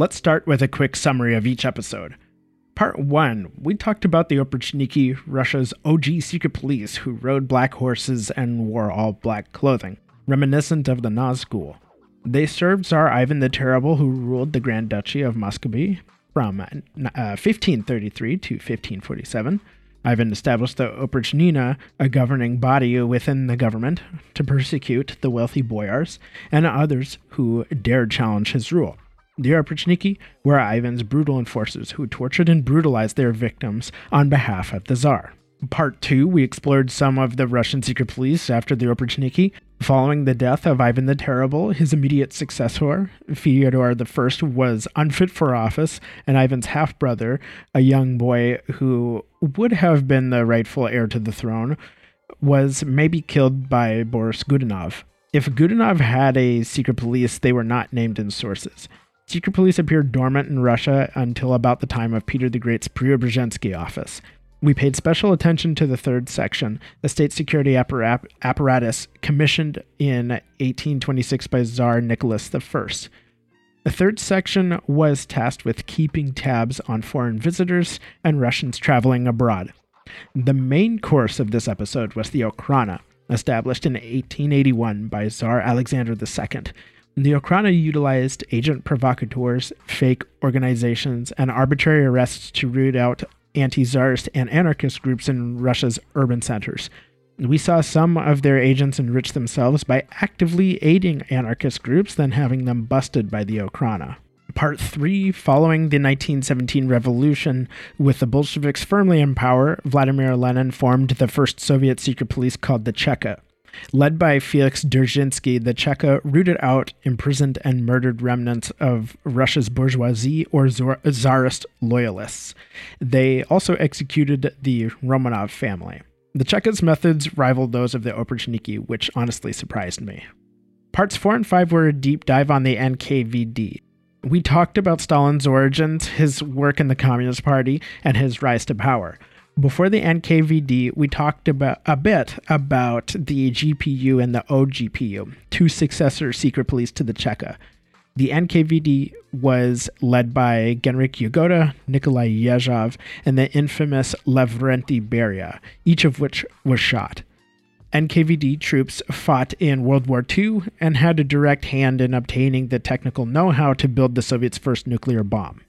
Let's start with a quick summary of each episode. Part 1, we talked about the Oprichniki, Russia's OG secret police who rode black horses and wore all black clothing, reminiscent of the Nazgul. They served Tsar Ivan the Terrible, who ruled the Grand Duchy of Muscovy from uh, 1533 to 1547. Ivan established the Oprichnina, a governing body within the government, to persecute the wealthy boyars and others who dared challenge his rule. The Oprichniki were Ivan's brutal enforcers who tortured and brutalized their victims on behalf of the Tsar. Part 2, we explored some of the Russian secret police after the Oprichniki. Following the death of Ivan the Terrible, his immediate successor, Fyodor I, was unfit for office, and Ivan's half brother, a young boy who would have been the rightful heir to the throne, was maybe killed by Boris Godunov. If Godunov had a secret police, they were not named in sources. Secret police appeared dormant in Russia until about the time of Peter the Great's Preobrazhensky office. We paid special attention to the third section, the state security apparat- apparatus commissioned in 1826 by Tsar Nicholas I. The third section was tasked with keeping tabs on foreign visitors and Russians traveling abroad. The main course of this episode was the Okhrana, established in 1881 by Tsar Alexander II. The Okhrana utilized agent provocateurs, fake organizations, and arbitrary arrests to root out anti czarist and anarchist groups in Russia's urban centers. We saw some of their agents enrich themselves by actively aiding anarchist groups, then having them busted by the Okhrana. Part 3 Following the 1917 revolution, with the Bolsheviks firmly in power, Vladimir Lenin formed the first Soviet secret police called the Cheka. Led by Felix Dzerzhinsky, the Cheka rooted out, imprisoned, and murdered remnants of Russia's bourgeoisie or czarist loyalists. They also executed the Romanov family. The Cheka's methods rivaled those of the Oprichniki, which honestly surprised me. Parts 4 and 5 were a deep dive on the NKVD. We talked about Stalin's origins, his work in the Communist Party, and his rise to power. Before the NKVD, we talked about a bit about the GPU and the OGPU, two successor secret police to the Cheka. The NKVD was led by Genrikh Yagoda, Nikolai Yezhov, and the infamous Lavrenti Beria, each of which was shot. NKVD troops fought in World War II and had a direct hand in obtaining the technical know how to build the Soviets' first nuclear bomb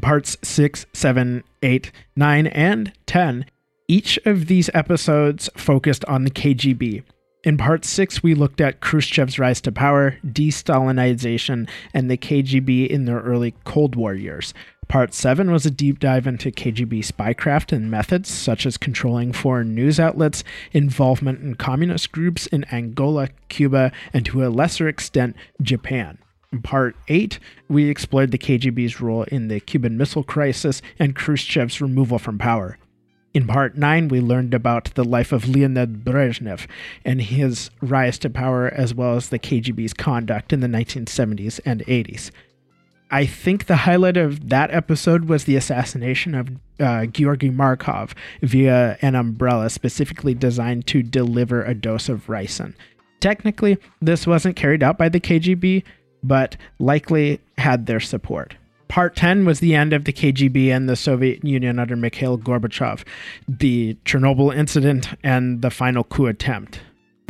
parts 6, 7, 8, 9, and 10. Each of these episodes focused on the KGB. In part 6, we looked at Khrushchev's rise to power, de Stalinization, and the KGB in their early Cold War years. Part 7 was a deep dive into KGB spycraft and methods, such as controlling foreign news outlets, involvement in communist groups in Angola, Cuba, and to a lesser extent, Japan. In part 8, we explored the KGB's role in the Cuban Missile Crisis and Khrushchev's removal from power. In part 9, we learned about the life of Leonid Brezhnev and his rise to power, as well as the KGB's conduct in the 1970s and 80s. I think the highlight of that episode was the assassination of uh, Georgy Markov via an umbrella specifically designed to deliver a dose of ricin. Technically, this wasn't carried out by the KGB, but likely had their support. Part 10 was the end of the KGB and the Soviet Union under Mikhail Gorbachev, the Chernobyl incident, and the final coup attempt.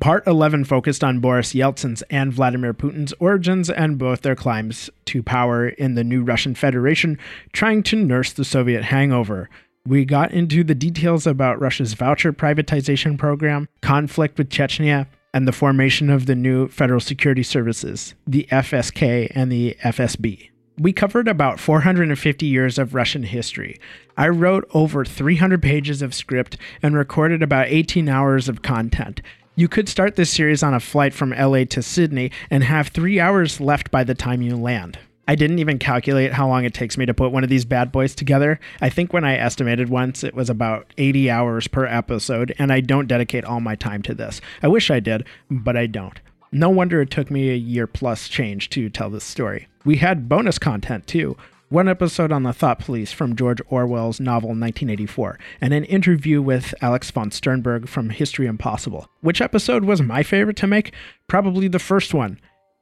Part 11 focused on Boris Yeltsin's and Vladimir Putin's origins and both their climbs to power in the new Russian Federation, trying to nurse the Soviet hangover. We got into the details about Russia's voucher privatization program, conflict with Chechnya, and the formation of the new Federal Security Services, the FSK and the FSB. We covered about 450 years of Russian history. I wrote over 300 pages of script and recorded about 18 hours of content. You could start this series on a flight from LA to Sydney and have three hours left by the time you land. I didn't even calculate how long it takes me to put one of these bad boys together. I think when I estimated once, it was about 80 hours per episode, and I don't dedicate all my time to this. I wish I did, but I don't. No wonder it took me a year plus change to tell this story. We had bonus content too. One episode on the Thought Police from George Orwell's novel 1984, and an interview with Alex von Sternberg from History Impossible. Which episode was my favorite to make? Probably the first one.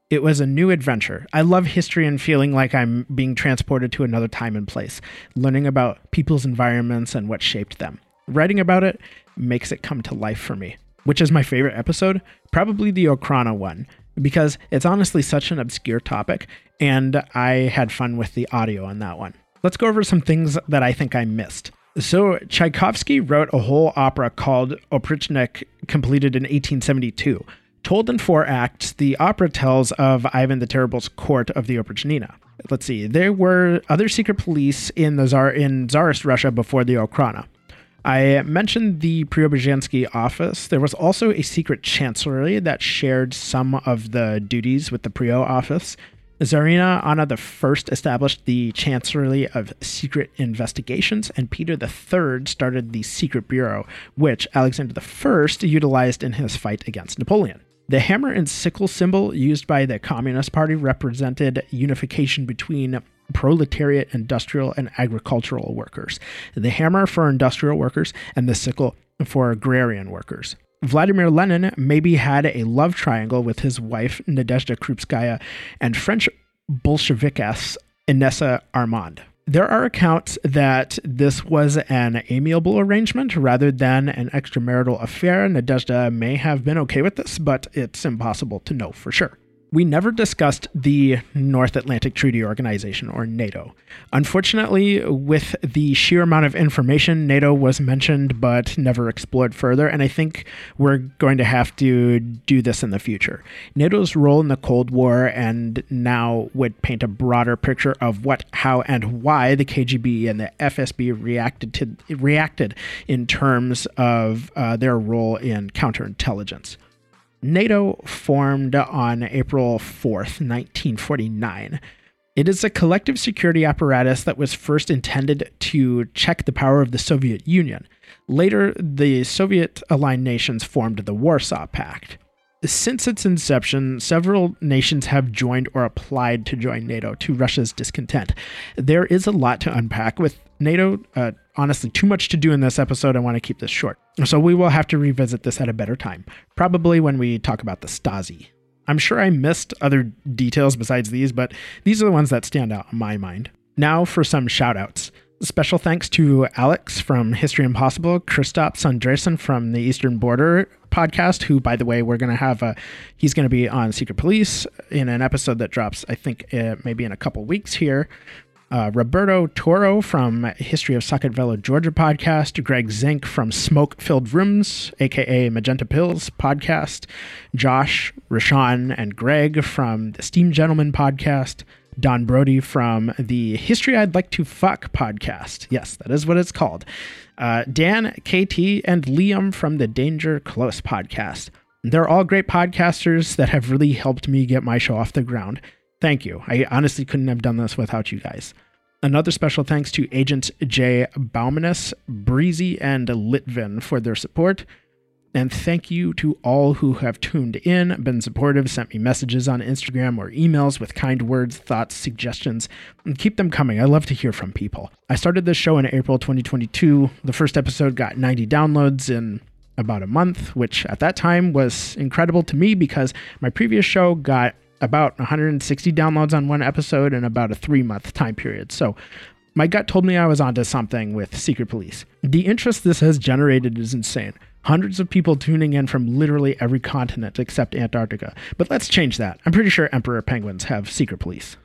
It was a new adventure. I love history and feeling like I'm being transported to another time and place, learning about people's environments and what shaped them. Writing about it makes it come to life for me. Which is my favorite episode? Probably the Okhrana one, because it's honestly such an obscure topic, and I had fun with the audio on that one. Let's go over some things that I think I missed. So, Tchaikovsky wrote a whole opera called Oprichnik, completed in 1872. Told in four acts, the opera tells of Ivan the Terrible's court of the Oprichnina. Let's see, there were other secret police in the Tsar in Tsarist Russia before the Okhrana. I mentioned the Preobrazhensky office. There was also a secret chancellery that shared some of the duties with the Prio office. Tsarina Anna I established the Chancellery of Secret Investigations, and Peter III started the Secret Bureau, which Alexander I utilized in his fight against Napoleon. The hammer and sickle symbol used by the Communist Party represented unification between proletariat, industrial, and agricultural workers. The hammer for industrial workers and the sickle for agrarian workers. Vladimir Lenin maybe had a love triangle with his wife Nadezhda Krupskaya and French Bolshevikess Inessa Armand. There are accounts that this was an amiable arrangement rather than an extramarital affair. Nadezhda may have been okay with this, but it's impossible to know for sure we never discussed the North Atlantic Treaty Organization, or NATO. Unfortunately, with the sheer amount of information, NATO was mentioned but never explored further, and I think we're going to have to do this in the future. NATO's role in the Cold War and now would paint a broader picture of what, how, and why the KGB and the FSB reacted to reacted in terms of uh, their role in counterintelligence. NATO formed on April 4th, 1949. It is a collective security apparatus that was first intended to check the power of the Soviet Union. Later, the Soviet aligned nations formed the Warsaw Pact. Since its inception, several nations have joined or applied to join NATO to Russia's discontent. There is a lot to unpack with NATO. Uh, honestly, too much to do in this episode. I want to keep this short. So we will have to revisit this at a better time, probably when we talk about the Stasi. I'm sure I missed other details besides these, but these are the ones that stand out in my mind. Now for some shoutouts. Special thanks to Alex from History Impossible, Kristaps Andrejsons from the Eastern Border podcast, who, by the way, we're going to have a, he's going to be on Secret Police in an episode that drops, I think, uh, maybe in a couple weeks here. Uh, Roberto Toro from History of Sakartvelo, Georgia podcast, Greg Zink from Smoke Filled Rooms, aka Magenta Pills podcast, Josh, Rashawn, and Greg from the Steam Gentleman podcast, Don Brody from the History I'd Like to Fuck podcast. Yes, that is what it's called. Uh, Dan, KT, and Liam from the Danger Close podcast. They're all great podcasters that have really helped me get my show off the ground. Thank you. I honestly couldn't have done this without you guys. Another special thanks to Agent J. Baumanus, Breezy, and Litvin for their support. And thank you to all who have tuned in, been supportive, sent me messages on Instagram or emails with kind words, thoughts, suggestions, and keep them coming. I love to hear from people. I started this show in April 2022. The first episode got 90 downloads in about a month, which at that time was incredible to me because my previous show got about 160 downloads on one episode in about a three month time period. So my gut told me I was onto something with Secret Police. The interest this has generated is insane. Hundreds of people tuning in from literally every continent except Antarctica. But let's change that. I'm pretty sure Emperor penguins have secret police.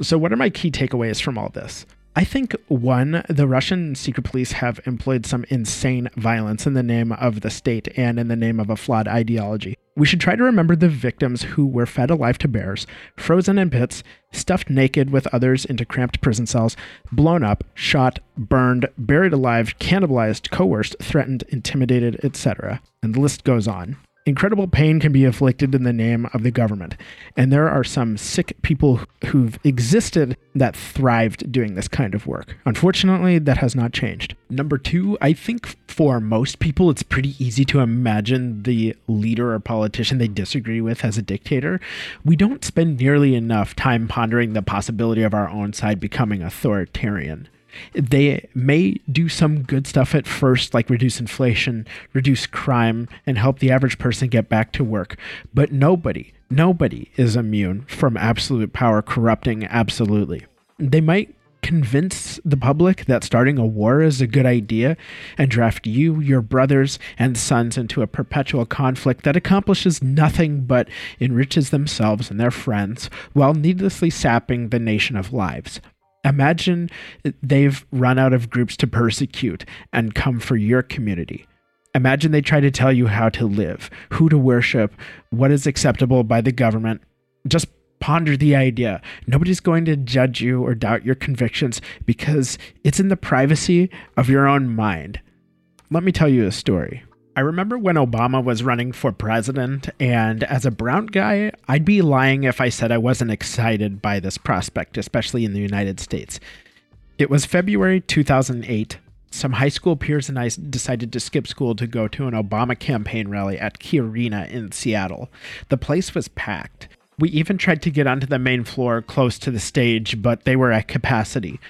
So, what are my key takeaways from all this? I think one, the Russian secret police have employed some insane violence in the name of the state and in the name of a flawed ideology. We should try to remember the victims who were fed alive to bears, frozen in pits, stuffed naked with others into cramped prison cells, blown up, shot, burned, buried alive, cannibalized, coerced, threatened, intimidated, etc. And the list goes on. Incredible pain can be inflicted in the name of the government, and there are some sick people who've existed that thrived doing this kind of work. Unfortunately, that has not changed. Number two, I think for most people, it's pretty easy to imagine the leader or politician they disagree with as a dictator. We don't spend nearly enough time pondering the possibility of our own side becoming authoritarian. They may do some good stuff at first, like reduce inflation, reduce crime, and help the average person get back to work. But nobody, nobody is immune from absolute power corrupting absolutely. They might convince the public that starting a war is a good idea and draft you, your brothers, and sons into a perpetual conflict that accomplishes nothing but enriches themselves and their friends while needlessly sapping the nation of lives. Imagine they've run out of groups to persecute and come for your community. Imagine they try to tell you how to live, who to worship, what is acceptable by the government. Just ponder the idea. Nobody's going to judge you or doubt your convictions because it's in the privacy of your own mind. Let me tell you a story. I remember when Obama was running for president, and as a brown guy, I'd be lying if I said I wasn't excited by this prospect, especially in the United States. It was February 2008. Some high school peers and I decided to skip school to go to an Obama campaign rally at Key Arena in Seattle. The place was packed. We even tried to get onto the main floor close to the stage, but they were at capacity.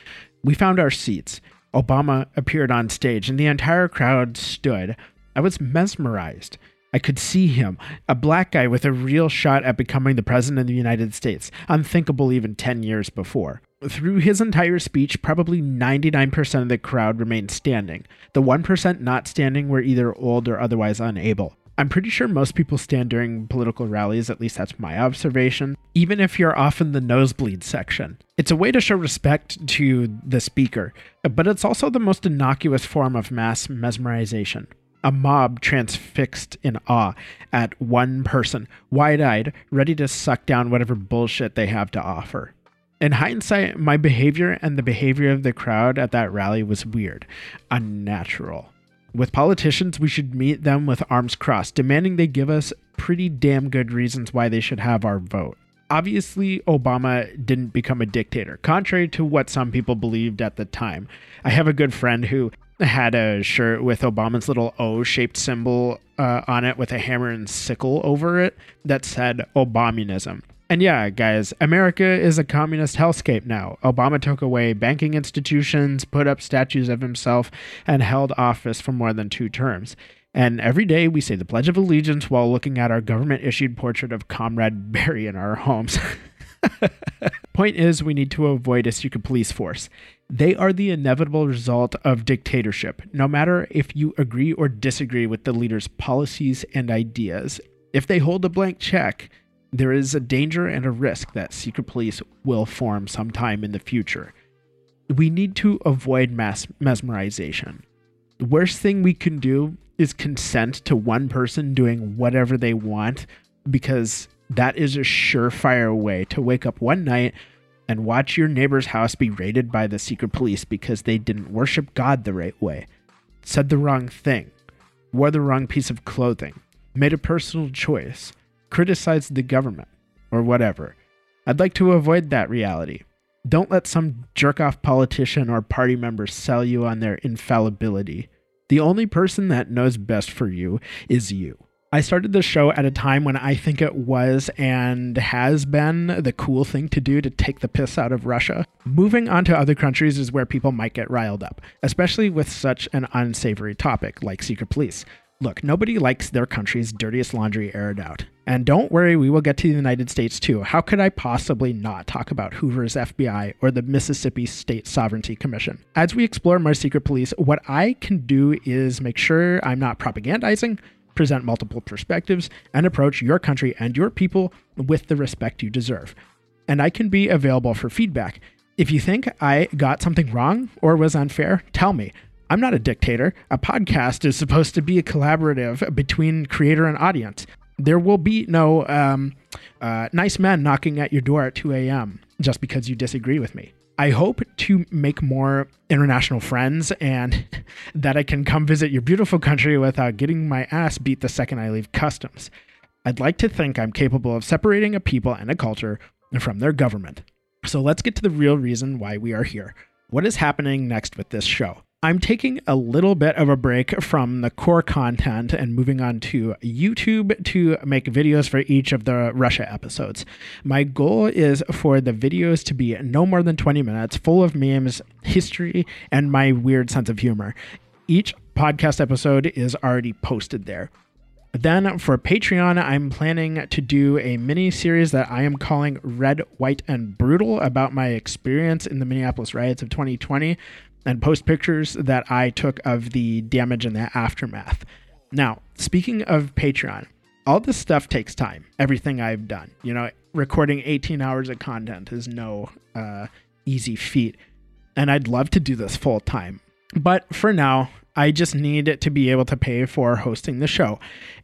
We found our seats. Obama appeared on stage, and the entire crowd stood. I was mesmerized. I could see him, a black guy with a real shot at becoming the president of the United States, unthinkable even 10 years before. Through his entire speech, probably 99% of the crowd remained standing. The 1% not standing were either old or otherwise unable. I'm pretty sure most people stand during political rallies, at least that's my observation, even if you're off in the nosebleed section. It's a way to show respect to the speaker, but it's also the most innocuous form of mass mesmerization. A mob transfixed in awe at one person, wide eyed, ready to suck down whatever bullshit they have to offer. In hindsight, my behavior and the behavior of the crowd at that rally was weird, unnatural. With politicians, we should meet them with arms crossed, demanding they give us pretty damn good reasons why they should have our vote. Obviously, Obama didn't become a dictator, contrary to what some people believed at the time. I have a good friend who had a shirt with Obama's little O shaped symbol uh, on it with a hammer and sickle over it that said Obamunism. And yeah, guys, America is a communist hellscape now. Obama took away banking institutions, put up statues of himself, and held office for more than two terms. And every day we say the Pledge of Allegiance while looking at our government issued portrait of Comrade Barry in our homes. Point is, we need to avoid a secret police force. They are the inevitable result of dictatorship, no matter if you agree or disagree with the leader's policies and ideas. If they hold a blank check, there is a danger and a risk that secret police will form sometime in the future. We need to avoid mass mesmerization. The worst thing we can do is consent to one person doing whatever they want because that is a surefire way to wake up one night and watch your neighbor's house be raided by the secret police because they didn't worship God the right way, said the wrong thing, wore the wrong piece of clothing, made a personal choice, criticized the government, or whatever. I'd like to avoid that reality. Don't let some jerk off politician or party member sell you on their infallibility. The only person that knows best for you is you. I started the show at a time when I think it was and has been the cool thing to do to take the piss out of Russia. Moving on to other countries is where people might get riled up, especially with such an unsavory topic like secret police. Look, nobody likes their country's dirtiest laundry aired out. And don't worry, we will get to the United States too. How could I possibly not talk about Hoover's FBI or the Mississippi State Sovereignty Commission? As we explore more secret police, what I can do is make sure I'm not propagandizing, present multiple perspectives, and approach your country and your people with the respect you deserve. And I can be available for feedback. If you think I got something wrong or was unfair, tell me. I'm not a dictator. A podcast is supposed to be a collaborative between creator and audience. There will be no um, uh, nice men knocking at your door at 2 a.m. just because you disagree with me. I hope to make more international friends and that I can come visit your beautiful country without getting my ass beat the second I leave customs. I'd like to think I'm capable of separating a people and a culture from their government. So let's get to the real reason why we are here. What is happening next with this show? I'm taking a little bit of a break from the core content and moving on to YouTube to make videos for each of the Russia episodes. My goal is for the videos to be no more than 20 minutes, full of memes, history, and my weird sense of humor. Each podcast episode is already posted there. Then for Patreon, I'm planning to do a mini series that I am calling Red, White, and Brutal about my experience in the Minneapolis riots of 2020 and post pictures that I took of the damage and the aftermath. Now, speaking of Patreon, all this stuff takes time. Everything I've done, you know, recording 18 hours of content is no uh, easy feat. And I'd love to do this full time. But for now, I just need to be able to pay for hosting the show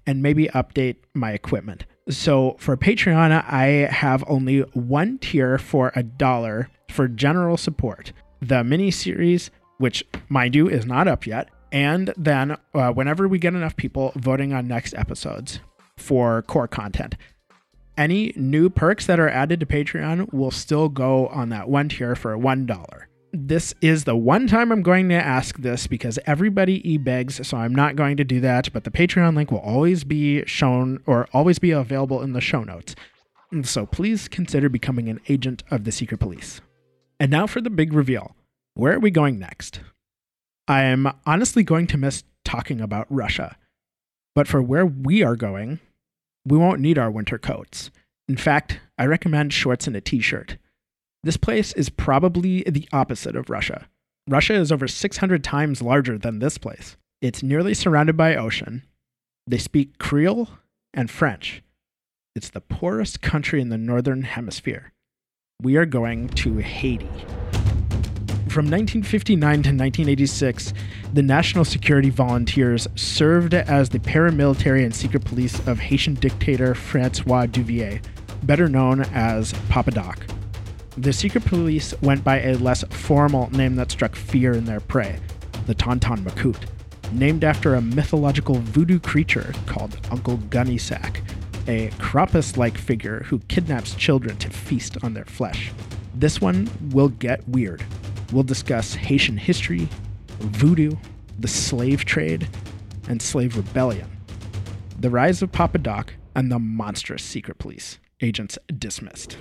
and maybe update my equipment. So for Patreon, I have only one tier for a dollar for general support the mini series, which, mind you, is not up yet. And then, uh, whenever we get enough people voting on next episodes for core content, any new perks that are added to Patreon will still go on that one tier for $1. This is the one time I'm going to ask this because everybody e begs, so I'm not going to do that. But the Patreon link will always be shown or always be available in the show notes. So please consider becoming an agent of the Secret Police. And now for the big reveal. Where are we going next? I am honestly going to miss talking about Russia. But for where we are going, we won't need our winter coats. In fact, I recommend shorts and a t shirt. This place is probably the opposite of Russia. Russia is over 600 times larger than this place. It's nearly surrounded by ocean. They speak Creole and French. It's the poorest country in the northern hemisphere we are going to Haiti. From 1959 to 1986, the National Security Volunteers served as the paramilitary and secret police of Haitian dictator Francois Duvalier, better known as Papa Doc. The secret police went by a less formal name that struck fear in their prey, the Tonton Macoute, named after a mythological voodoo creature called Uncle Gunny Sack, a Krampus like figure who kidnaps children to feast on their flesh. This one will get weird. We'll discuss Haitian history, voodoo, the slave trade, and slave rebellion, the rise of Papa Doc, and the monstrous secret police. Agents dismissed.